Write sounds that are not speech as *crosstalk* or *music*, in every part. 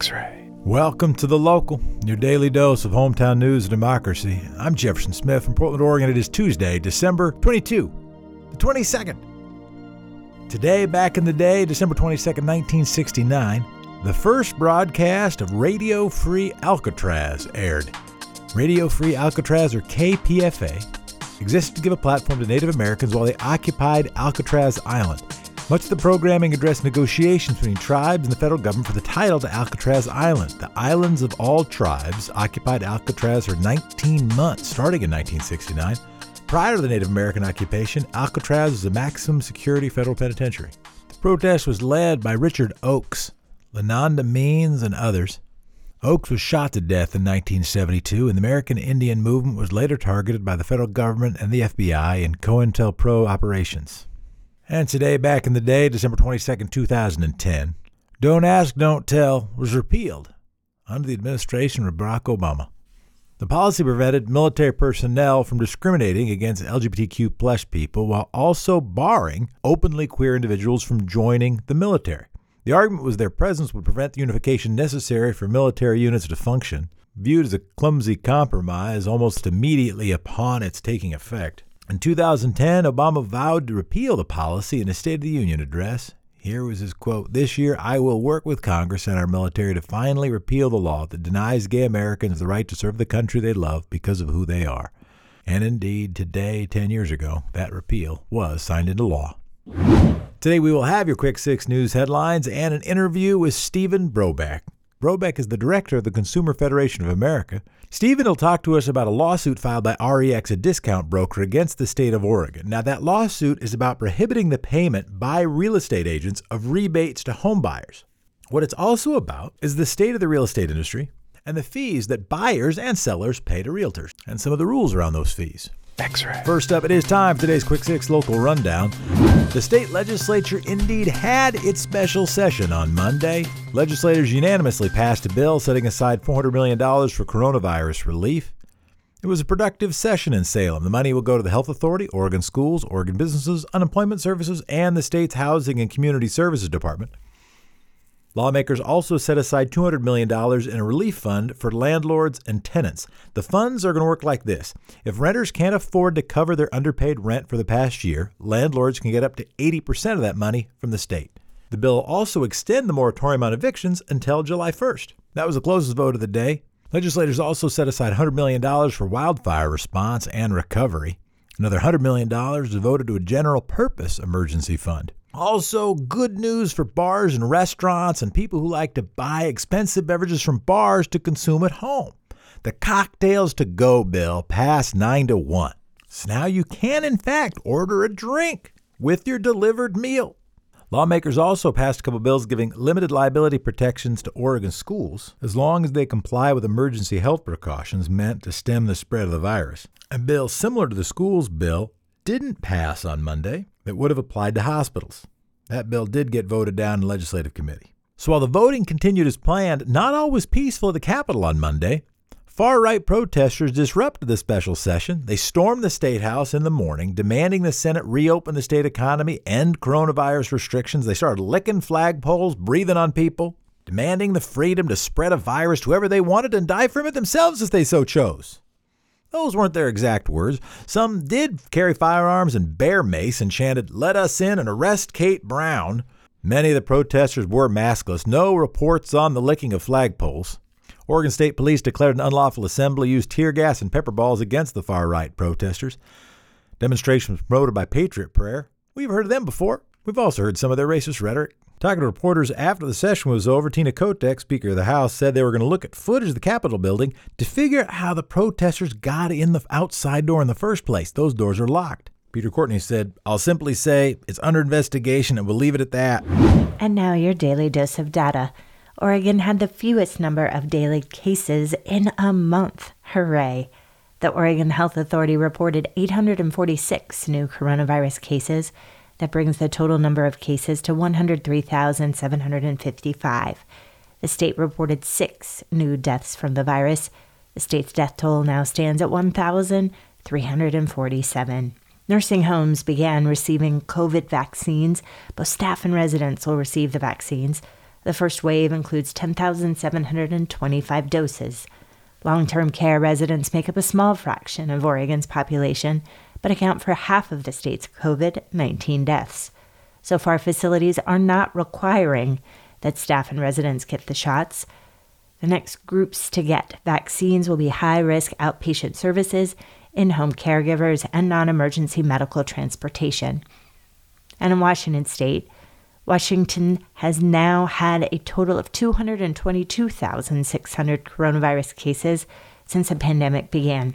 X ray. Welcome to the local, your daily dose of hometown news and democracy. I'm Jefferson Smith from Portland, Oregon. It is Tuesday, December 22, the 22nd. Today, back in the day, December 22nd, 1969, the first broadcast of Radio Free Alcatraz aired. Radio Free Alcatraz, or KPFA, existed to give a platform to Native Americans while they occupied Alcatraz Island. Much of the programming addressed negotiations between tribes and the federal government for the title to Alcatraz Island. The Indians of All Tribes occupied Alcatraz for 19 months, starting in 1969. Prior to the Native American occupation, Alcatraz was a maximum security federal penitentiary. The protest was led by Richard Oakes, LaNada Means, and others. Oakes was shot to death in 1972, and the American Indian movement was later targeted by the federal government and the FBI in COINTELPRO operations. And today, back in the day, December 22nd, 2010, Don't Ask, Don't Tell was repealed under the administration of Barack Obama. The policy prevented military personnel from discriminating against LGBTQ plus people while also barring openly queer individuals from joining the military. The argument was their presence would prevent the unification necessary for military units to function, viewed as a clumsy compromise almost immediately upon its taking effect. In 2010, Obama vowed to repeal the policy in a State of the Union address. Here was his quote This year, I will work with Congress and our military to finally repeal the law that denies gay Americans the right to serve the country they love because of who they are. And indeed, today, 10 years ago, that repeal was signed into law. Today, we will have your Quick Six News headlines and an interview with Stephen Brobeck. Brobeck is the director of the Consumer Federation of America. Stephen will talk to us about a lawsuit filed by REX, a discount broker, against the state of Oregon. Now, that lawsuit is about prohibiting the payment by real estate agents of rebates to homebuyers. What it's also about is the state of the real estate industry and the fees that buyers and sellers pay to realtors, and some of the rules around those fees. X-ray. First up, it is time for today's Quick Six local rundown. The state legislature indeed had its special session on Monday. Legislators unanimously passed a bill setting aside $400 million for coronavirus relief. It was a productive session in Salem. The money will go to the Health Authority, Oregon schools, Oregon businesses, unemployment services, and the state's Housing and Community Services Department. Lawmakers also set aside $200 million in a relief fund for landlords and tenants. The funds are going to work like this if renters can't afford to cover their underpaid rent for the past year, landlords can get up to 80% of that money from the state. The bill will also extend the moratorium on evictions until July 1st. That was the closest vote of the day. Legislators also set aside $100 million for wildfire response and recovery. Another $100 million devoted to a general purpose emergency fund. Also, good news for bars and restaurants and people who like to buy expensive beverages from bars to consume at home. The cocktails to go bill passed 9 to 1. So now you can, in fact, order a drink with your delivered meal. Lawmakers also passed a couple bills giving limited liability protections to Oregon schools as long as they comply with emergency health precautions meant to stem the spread of the virus. A bill similar to the schools bill didn't pass on Monday that would have applied to hospitals. That bill did get voted down in legislative committee. So while the voting continued as planned, not all was peaceful at the Capitol on Monday. Far right protesters disrupted the special session. They stormed the State House in the morning, demanding the Senate reopen the state economy, end coronavirus restrictions. They started licking flagpoles, breathing on people, demanding the freedom to spread a virus to whoever they wanted and die from it themselves if they so chose. Those weren't their exact words. Some did carry firearms and bear mace and chanted, Let us in and arrest Kate Brown. Many of the protesters were maskless. No reports on the licking of flagpoles. Oregon State Police declared an unlawful assembly, used tear gas and pepper balls against the far right protesters. Demonstration was promoted by Patriot Prayer. We've heard of them before. We've also heard some of their racist rhetoric. Talking to reporters after the session was over, Tina Kotek, Speaker of the House, said they were going to look at footage of the Capitol building to figure out how the protesters got in the outside door in the first place. Those doors are locked. Peter Courtney said, I'll simply say it's under investigation and we'll leave it at that. And now your daily dose of data. Oregon had the fewest number of daily cases in a month. Hooray. The Oregon Health Authority reported 846 new coronavirus cases that brings the total number of cases to 103,755. The state reported six new deaths from the virus. The state's death toll now stands at 1,347. Nursing homes began receiving COVID vaccines. Both staff and residents will receive the vaccines. The first wave includes 10,725 doses. Long term care residents make up a small fraction of Oregon's population, but account for half of the state's COVID 19 deaths. So far, facilities are not requiring that staff and residents get the shots. The next groups to get vaccines will be high risk outpatient services, in home caregivers, and non emergency medical transportation. And in Washington state, Washington has now had a total of 222,600 coronavirus cases since the pandemic began.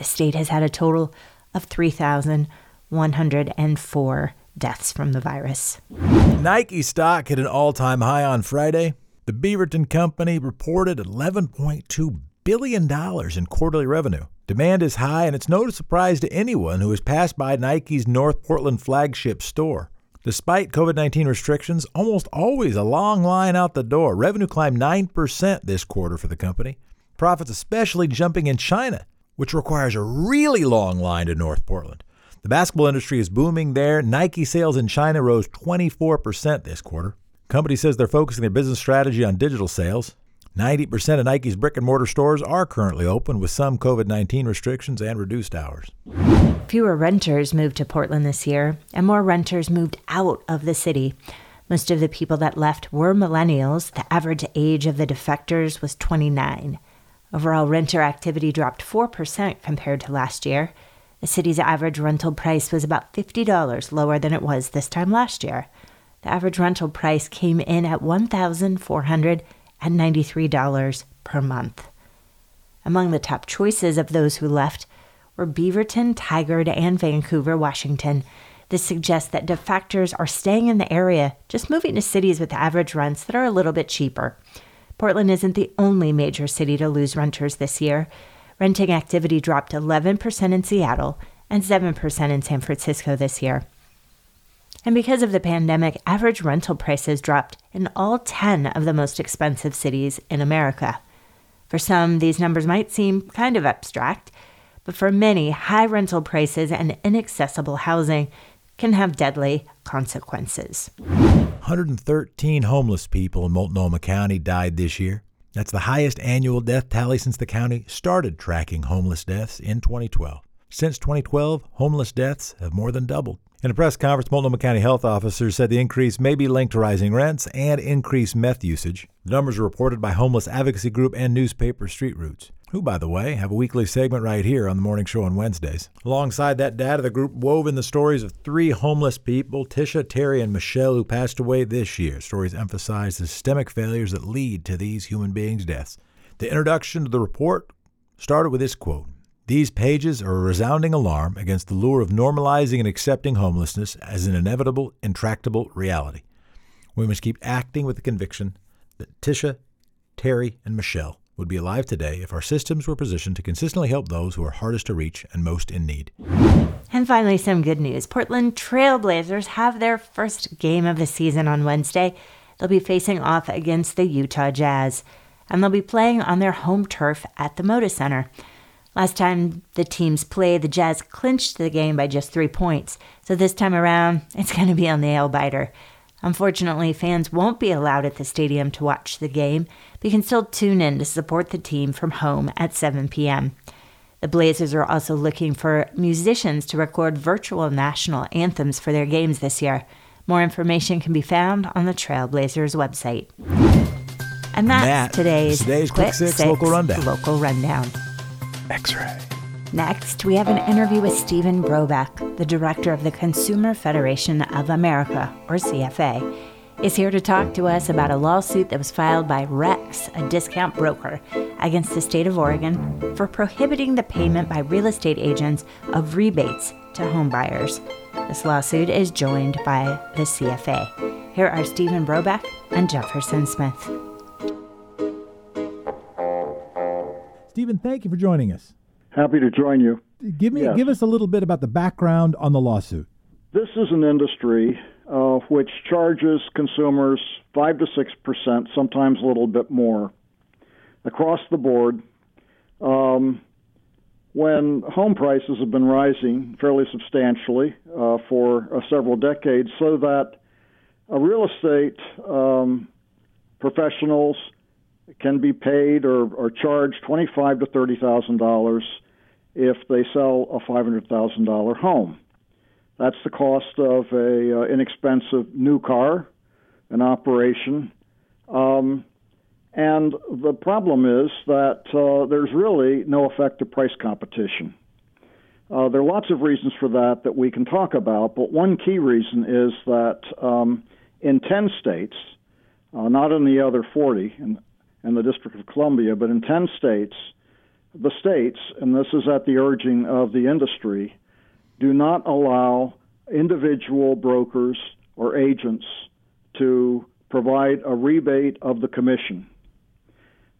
The state has had a total of 3,104 deaths from the virus. Nike stock hit an all time high on Friday. The Beaverton Company reported $11.2 billion in quarterly revenue. Demand is high, and it's no surprise to anyone who has passed by Nike's North Portland flagship store. Despite COVID 19 restrictions, almost always a long line out the door. Revenue climbed 9% this quarter for the company. Profits especially jumping in China, which requires a really long line to North Portland. The basketball industry is booming there. Nike sales in China rose 24% this quarter. Company says they're focusing their business strategy on digital sales. 90% of Nike's brick and mortar stores are currently open with some COVID 19 restrictions and reduced hours. Fewer renters moved to Portland this year, and more renters moved out of the city. Most of the people that left were millennials. The average age of the defectors was 29. Overall renter activity dropped 4% compared to last year. The city's average rental price was about $50 lower than it was this time last year. The average rental price came in at 1400 and $93 per month. Among the top choices of those who left were Beaverton, Tigard, and Vancouver, Washington. This suggests that defectors are staying in the area, just moving to cities with average rents that are a little bit cheaper. Portland isn't the only major city to lose renters this year. Renting activity dropped 11% in Seattle and 7% in San Francisco this year. And because of the pandemic, average rental prices dropped in all 10 of the most expensive cities in America. For some, these numbers might seem kind of abstract, but for many, high rental prices and inaccessible housing can have deadly consequences. 113 homeless people in Multnomah County died this year. That's the highest annual death tally since the county started tracking homeless deaths in 2012. Since 2012, homeless deaths have more than doubled. In a press conference, Multnomah County health officers said the increase may be linked to rising rents and increased meth usage. The numbers are reported by homeless advocacy group and newspaper Street Roots, who, by the way, have a weekly segment right here on the morning show on Wednesdays. Alongside that data, the group wove in the stories of three homeless people, Tisha, Terry, and Michelle, who passed away this year. Stories emphasize the systemic failures that lead to these human beings' deaths. The introduction to the report started with this quote these pages are a resounding alarm against the lure of normalizing and accepting homelessness as an inevitable, intractable reality. We must keep acting with the conviction that Tisha, Terry, and Michelle would be alive today if our systems were positioned to consistently help those who are hardest to reach and most in need. And finally, some good news. Portland Trailblazers have their first game of the season on Wednesday. They'll be facing off against the Utah Jazz, and they'll be playing on their home turf at the Moda Center. Last time the teams played, the Jazz clinched the game by just three points. So this time around, *laughs* it's going to be on the nail biter. Unfortunately, fans won't be allowed at the stadium to watch the game, but you can still tune in to support the team from home at 7 p.m. The Blazers are also looking for musicians to record virtual national anthems for their games this year. More information can be found on the Trailblazers website. And that's That today's, today's Quick Six Local Rundown. Local Rundown. X ray. Next, we have an interview with Stephen Brobeck, the director of the Consumer Federation of America, or CFA. Is here to talk to us about a lawsuit that was filed by Rex, a discount broker, against the state of Oregon for prohibiting the payment by real estate agents of rebates to homebuyers. This lawsuit is joined by the CFA. Here are Stephen Brobeck and Jefferson Smith. Stephen, thank you for joining us. Happy to join you. Give me Yes. give us a little bit about the background on the lawsuit. This is an industry uh, which charges consumers 5 to 6 percent, sometimes a little bit more, across the board. Um, when home prices have been rising fairly substantially uh, for uh, several decades, so that real estate um, professionals can be paid or, or charged twenty-five to thirty thousand dollars if they sell a five hundred thousand dollar home. That's the cost of a uh, inexpensive new car, an operation, um, and the problem is that uh, there's really no effective price competition. Uh, there are lots of reasons for that that we can talk about, but one key reason is that um, in 10 states, uh, not in the other 40 in, in the District of Columbia, but in 10 states, the states, and this is at the urging of the industry, do not allow individual brokers or agents to provide a rebate of the commission.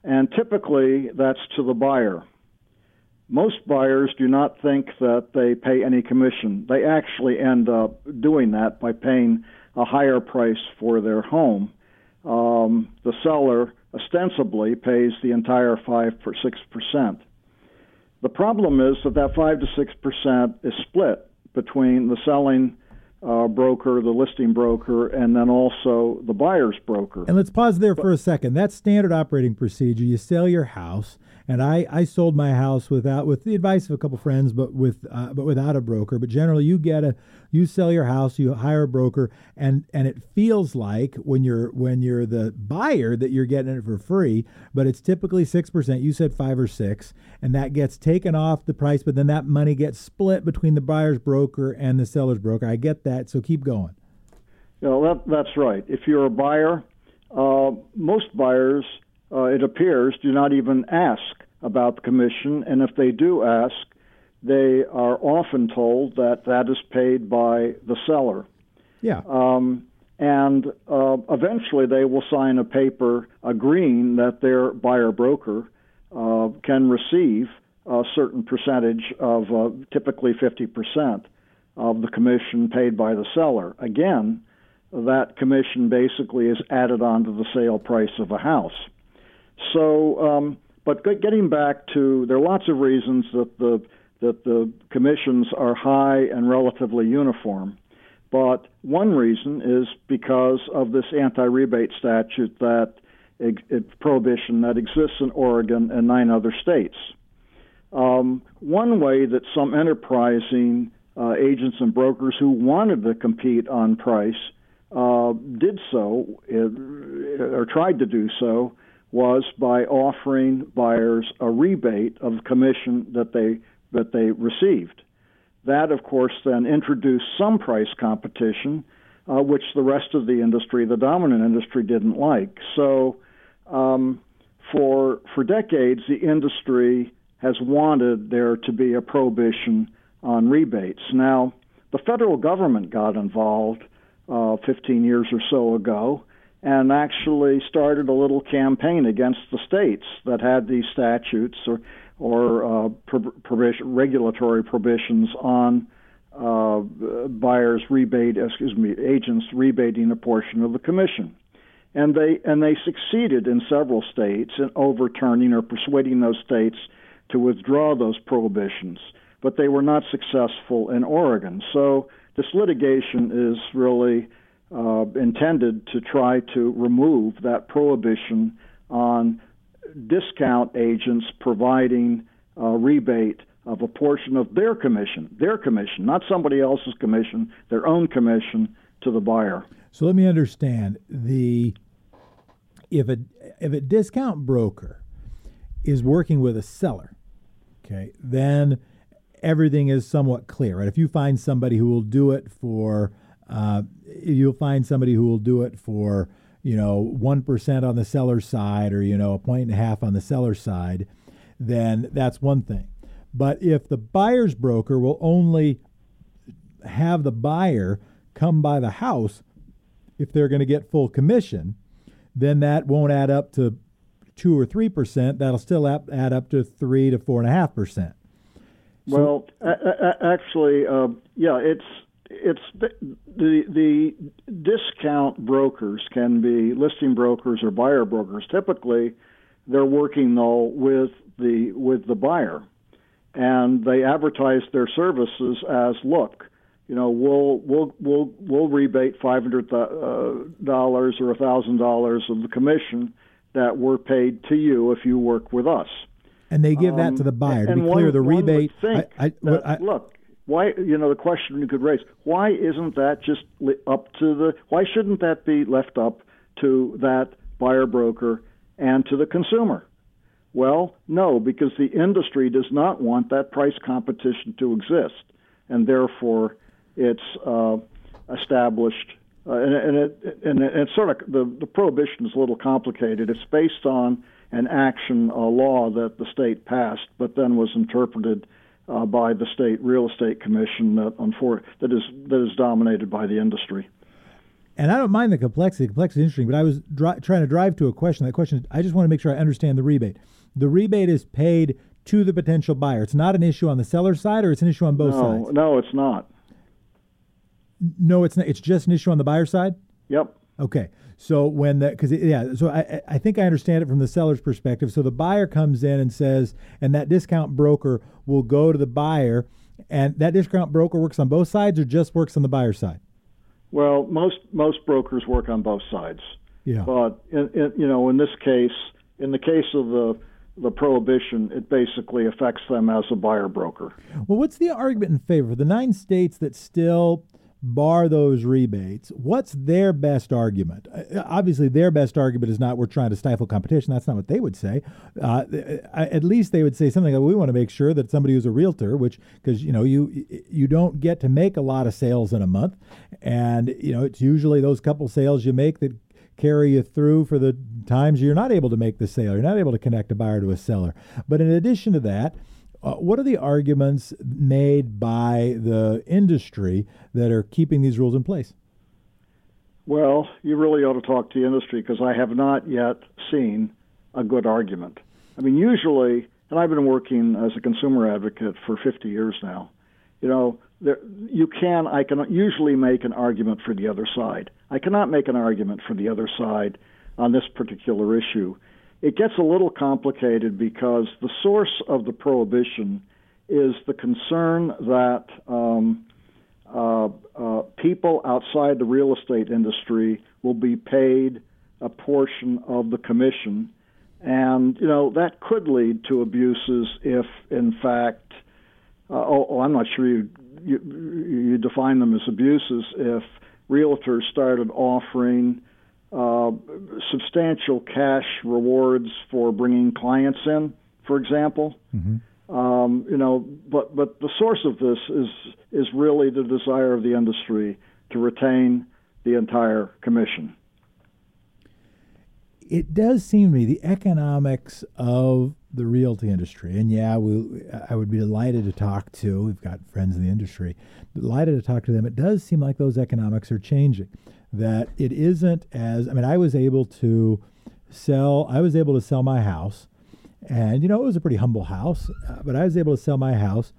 And typically, that's to the buyer. Most buyers do not think that they pay any commission. They actually end up doing that by paying a higher price for their home. Um, the seller ostensibly pays the entire 5 or 6%. The problem is that that 5 to 6% is split between the selling uh, broker, the listing broker, and then also the buyer's broker. And let's pause there for a second. That's standard operating procedure. You sell your house, and I, I sold my house without with the advice of a couple friends, but with uh, but without a broker. But generally, you get a you sell your house, you hire a broker, and and it feels like when you're when you're the buyer that you're getting it for free, but it's typically six percent. You said five or six, and that gets taken off the price, but then that money gets split between the buyer's broker and the seller's broker. I get that, so keep going. You know, that, that's right. If you're a buyer, uh, most buyers, uh, it appears, do not even ask about the commission, and if they do ask, they are often told that that is paid by the seller. Yeah. Um, and uh, eventually they will sign a paper agreeing that their buyer broker uh, can receive a certain percentage of uh, typically 50% of the commission paid by the seller. Again, that commission basically is added onto the sale price of a house. So, um, but getting back to, there are lots of reasons that the that the commissions are high and relatively uniform. But one reason is because of this anti-rebate statute that prohibition that exists in Oregon and nine other states. Um, one way that some enterprising uh, agents and brokers who wanted to compete on price uh, did so, or tried to do so, was by offering buyers a rebate of commission that they that they received. That, of course, then introduced some price competition, uh, which the rest of the industry, the dominant industry, didn't like. So, um, for for decades, the industry has wanted there to be a prohibition on rebates. Now, the federal government got involved uh, 15 years or so ago and actually started a little campaign against the states that had these statutes or or uh, provision, regulatory prohibitions on uh, buyers rebate, excuse me, agents rebating a portion of the commission. And they and they succeeded in several states in overturning or persuading those states to withdraw those prohibitions, but they were not successful in Oregon. So this litigation is really uh, intended to try to remove that prohibition on discount agents providing a rebate of a portion of their commission, their commission, not somebody else's commission, their own commission to the buyer. So let me understand the if a if a discount broker is working with a seller, okay, then everything is somewhat clear. Right? If you find somebody who will do it for, uh, you'll find somebody who will do it for you know, 1% on the seller's side or, you know, a point and a half on the seller's side, then that's one thing. But if the buyer's broker will only have the buyer come by the house if they're going to get full commission, then that won't add up to two or three percent. That'll still add up to three to four and a half percent. Well, actually, uh, yeah, it's it's the, the, the discount brokers can be listing brokers or buyer brokers. Typically, they're working though with the with the buyer, and they advertise their services as look. you know, we'll we'll we'll we'll rebate five hundred uh, dollars or a thousand dollars of the commission that we're paid to you if you work with us. And they give um, that to the buyer. To be clear, one, the rebate. I, I, that, I, look, why? You know, the question you could raise: Why isn't that just up to the? Why shouldn't that be left up to that buyer broker and to the consumer? Well, no, because the industry does not want that price competition to exist, and therefore it's uh, established. Uh, and, and, it, and it's sort of the, the prohibition is a little complicated. It's based on an action, a law that the state passed, but then was interpreted uh, by the state real estate commission that, unfor- that is that is dominated by the industry. And I don't mind the complexity. The complexity is interesting, but I was dri- trying to drive to a question. That question, I just want to make sure I understand the rebate. The rebate is paid to the potential buyer. It's not an issue on the seller side, or it's an issue on both no, sides. No, it's not. No, it's not. It's just an issue on the buyer side. Yep. Okay. So when the because yeah, so I I think I understand it from the seller's perspective. So the buyer comes in and says, and that discount broker will go to the buyer, and that discount broker works on both sides or just works on the buyer side. Well, most most brokers work on both sides. Yeah. But in, in, you know, in this case, in the case of the the prohibition, it basically affects them as a buyer broker. Well, what's the argument in favor? Of the nine states that still bar those rebates, what's their best argument? Uh, obviously, their best argument is not we're trying to stifle competition. That's not what they would say. Uh, at least they would say something like we want to make sure that somebody who's a realtor, which because you know you you don't get to make a lot of sales in a month, and you know it's usually those couple sales you make that carry you through for the times you're not able to make the sale. You're not able to connect a buyer to a seller. But in addition to that, uh, what are the arguments made by the industry that are keeping these rules in place? Well, you really ought to talk to the industry because I have not yet seen a good argument. I mean, usually, and I've been working as a consumer advocate for 50 years now. You know, there, you can, I can usually make an argument for the other side. I cannot make an argument for the other side on this particular issue it gets a little complicated because the source of the prohibition is the concern that um, uh, uh, people outside the real estate industry will be paid a portion of the commission. And, you know, that could lead to abuses if, in fact, uh, oh, oh, I'm not sure you, you, you define them as abuses if realtors started offering uh, substantial cash rewards for bringing clients in, for example. Mm-hmm. Um, you know, but but the source of this is is really the desire of the industry to retain the entire commission. It does seem to me the economics of the realty industry, and yeah, we, I would be delighted to talk to. We've got friends in the industry, delighted to talk to them. It does seem like those economics are changing that it isn't as I mean I was able to sell I was able to sell my house. And you know it was a pretty humble house uh, but I was able to sell my house.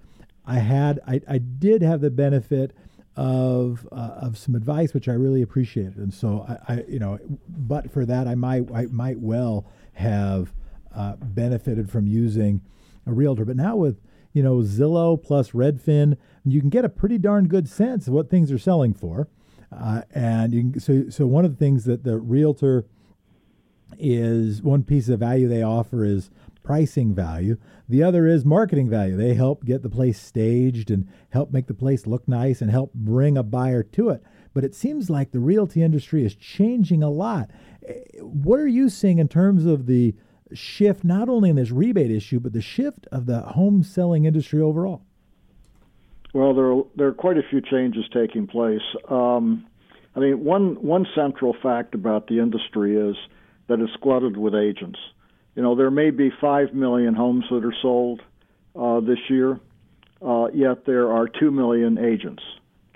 I had I, I did have the benefit of uh, of some advice which I really appreciated. And so I, I, you know but for that I might I might well have uh, benefited from using a realtor. But now with you know Zillow plus Redfin you can get a pretty darn good sense of what things are selling for uh, and can, so, so one of the things that the realtor is one piece of value they offer is pricing value. The other is marketing value. They help get the place staged and help make the place look nice and help bring a buyer to it. But it seems like the realty industry is changing a lot. Eh, what are you seeing in terms of the shift, not only in this rebate issue, but the shift of the home selling industry overall? Well, there are, there are quite a few changes taking place. Um, I mean, one one central fact about the industry is that it's glutted with agents. You know, there may be five million homes that are sold uh, this year, uh, yet there are two million agents.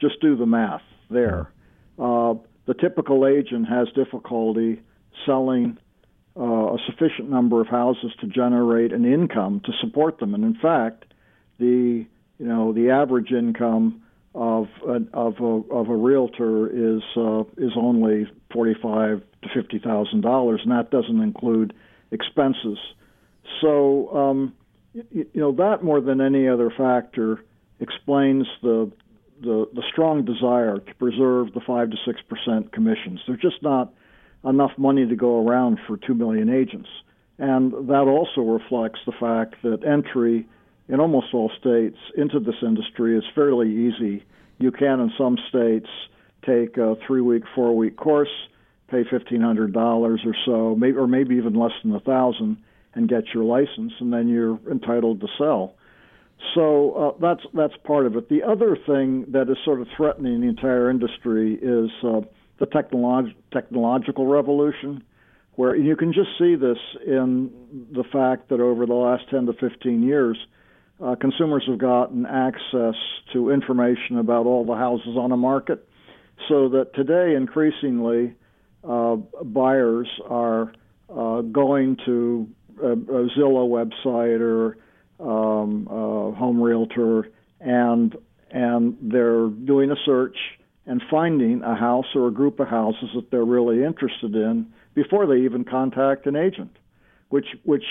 Just do the math there. Uh, the typical agent has difficulty selling uh, a sufficient number of houses to generate an income to support them, and in fact, the you know, the average income of a, of a, of a realtor is uh, is only forty five to fifty thousand dollars, and that doesn't include expenses. So, um, you, you know, that more than any other factor explains the the, the strong desire to preserve the 5 to 6% commissions. There's just not enough money to go around for 2 million agents. And that also reflects the fact that entry in almost all states into this industry is fairly easy. You can, in some states, take a three week, four week course, pay $1,500 or so, or maybe even less than a 1000 and get your license, and then you're entitled to sell. So uh, that's that's part of it. The other thing that is sort of threatening the entire industry is uh, the technolog- technological revolution, where you can just see this in the fact that over the last 10 to 15 years, uh, consumers have gotten access to information about all the houses on the market, so that today increasingly uh, buyers are uh, going to a, a Zillow website or um, uh, home realtor, and and they're doing a search and finding a house or a group of houses that they're really interested in before they even contact an agent. Which which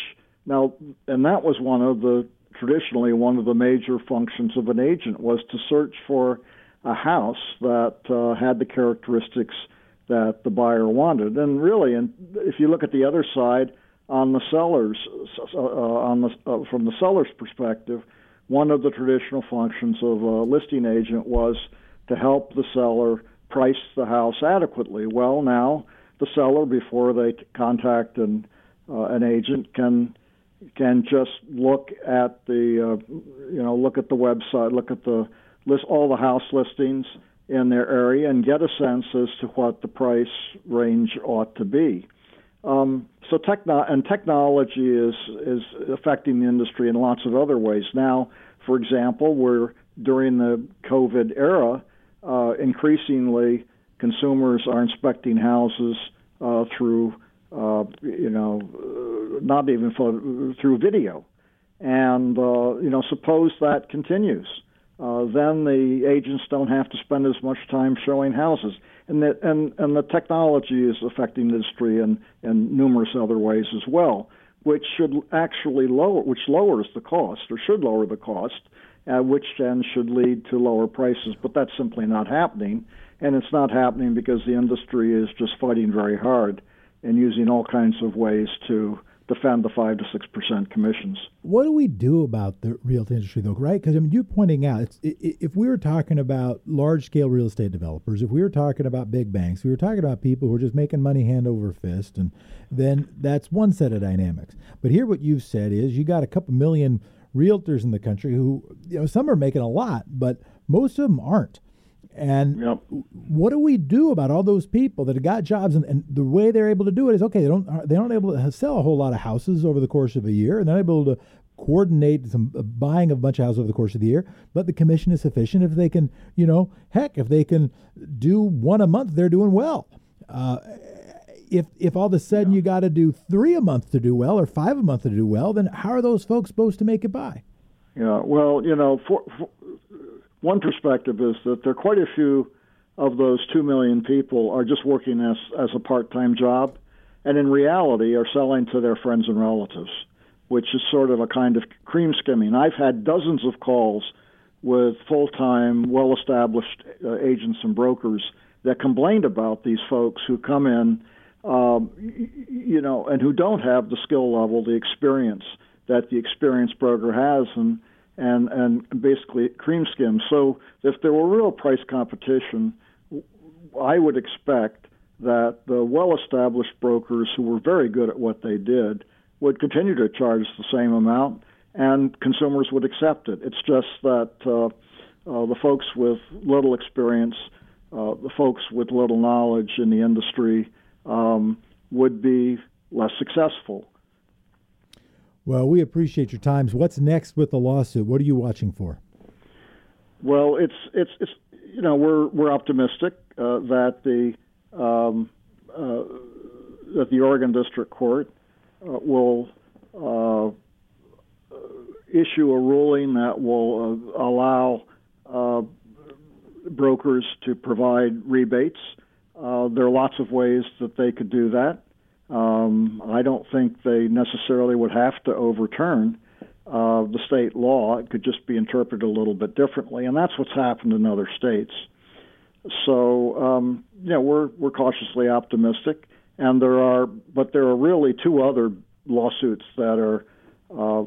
now and that was one of the traditionally one of the major functions of an agent was to search for a house that uh, had the characteristics that the buyer wanted. And really, and if you look at the other side, on the sellers uh, on the uh, from the seller's perspective, one of the traditional functions of a listing agent was to help the seller price the house adequately. Well, now the seller, before they contact an uh, an agent, can can just look at the uh, you know look at the website, look at the list all the house listings in their area, and get a sense as to what the price range ought to be. Um, so techno- and technology is is affecting the industry in lots of other ways. Now, for example, we're during the COVID era, uh, increasingly consumers are inspecting houses uh, through uh, you know uh, not even through video, and uh, you know suppose that continues, uh, then the agents don't have to spend as much time showing houses. And that and and the technology is affecting the industry in in numerous other ways as well, which should actually lower which lowers the cost or should lower the cost, uh, which then should lead to lower prices. But that's simply not happening, and it's not happening because the industry is just fighting very hard and using all kinds of ways to defend the five to six percent commissions. What do we do about the realty industry, though? Right? Because I mean, you're pointing out if we were talking about large scale real estate developers, if we were talking about big banks, we were talking about people who are just making money hand over fist, and then that's one set of dynamics. But here, what you've said is you got a couple million realtors in the country who, you know, some are making a lot, but most of them aren't. And yep. what do we do about all those people that have got jobs and, and, the way they're able to do it is okay, they don't they aren't able to sell a whole lot of houses over the course of a year, and they're able to coordinate some uh, buying of a bunch of houses over the course of the year, but the commission is sufficient if they can, you know, heck, if they can do one a month, they're doing well. Uh, if if all of a sudden yeah. you got to do three a month to do well or five a month to do well, then how are those folks supposed to make it by? Yeah, well, you know, for, for one perspective is that there are quite a few of those 2 million people are just working as, as a part time job, and in reality are selling to their friends and relatives, which is sort of a kind of cream skimming. I've had dozens of calls with full time, well established uh, agents and brokers that complained about these folks who come in, um, you know, and who don't have the skill level, the experience that the experienced broker has. And and and basically cream skim. So if there were real price competition, I would expect that the well-established brokers who were very good at what they did would continue to charge the same amount, and consumers would accept it. It's just that uh, uh, the folks with little experience, uh, the folks with little knowledge in the industry, um, would be less successful. Well, we appreciate your times. What's next with the lawsuit? What are you watching for? Well, it's it's it's you know we're we're optimistic uh, that the um, uh, that the Oregon District Court uh, will uh, issue a ruling that will uh, allow uh, brokers to provide rebates. there are lots of ways that they could do that. Um, I don't think they necessarily would have to overturn uh, the state law. It could just be interpreted a little bit differently, and that's what's happened in other states. So, um, you know, we're we're cautiously optimistic, and there are, but there are really two other lawsuits that are uh,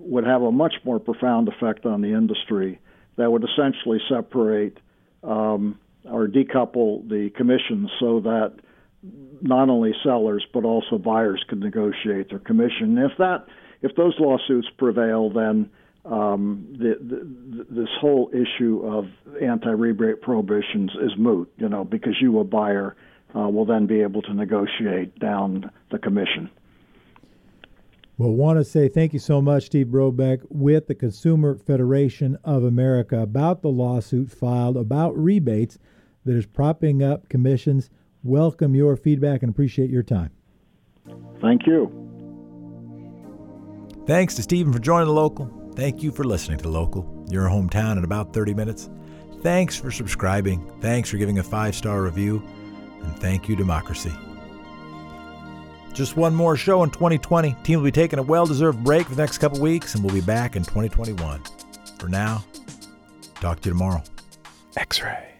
would have a much more profound effect on the industry that would essentially separate um, or decouple the commissions so that not only sellers but also buyers could negotiate their commission. If that if those lawsuits prevail, then um, the, the, this whole issue of anti-rebate prohibitions is moot. You know, because you, a buyer, uh, will then be able to negotiate down the commission. Well, want to say thank you so much, Steve Brobeck, with the Consumer Federation of America about the lawsuit filed about rebates that is propping up commissions. Welcome your feedback and appreciate your time. Thank you. Thanks to Stephen for joining the local. Thank you for listening to the local, your hometown in about 30 minutes. Thanks for subscribing. Thanks for giving a five star review. And thank you, Democracy. Just one more show in 2020. Team will be taking a well deserved break for the next couple weeks, and we'll be back in 2021. For now, talk to you tomorrow. X ray.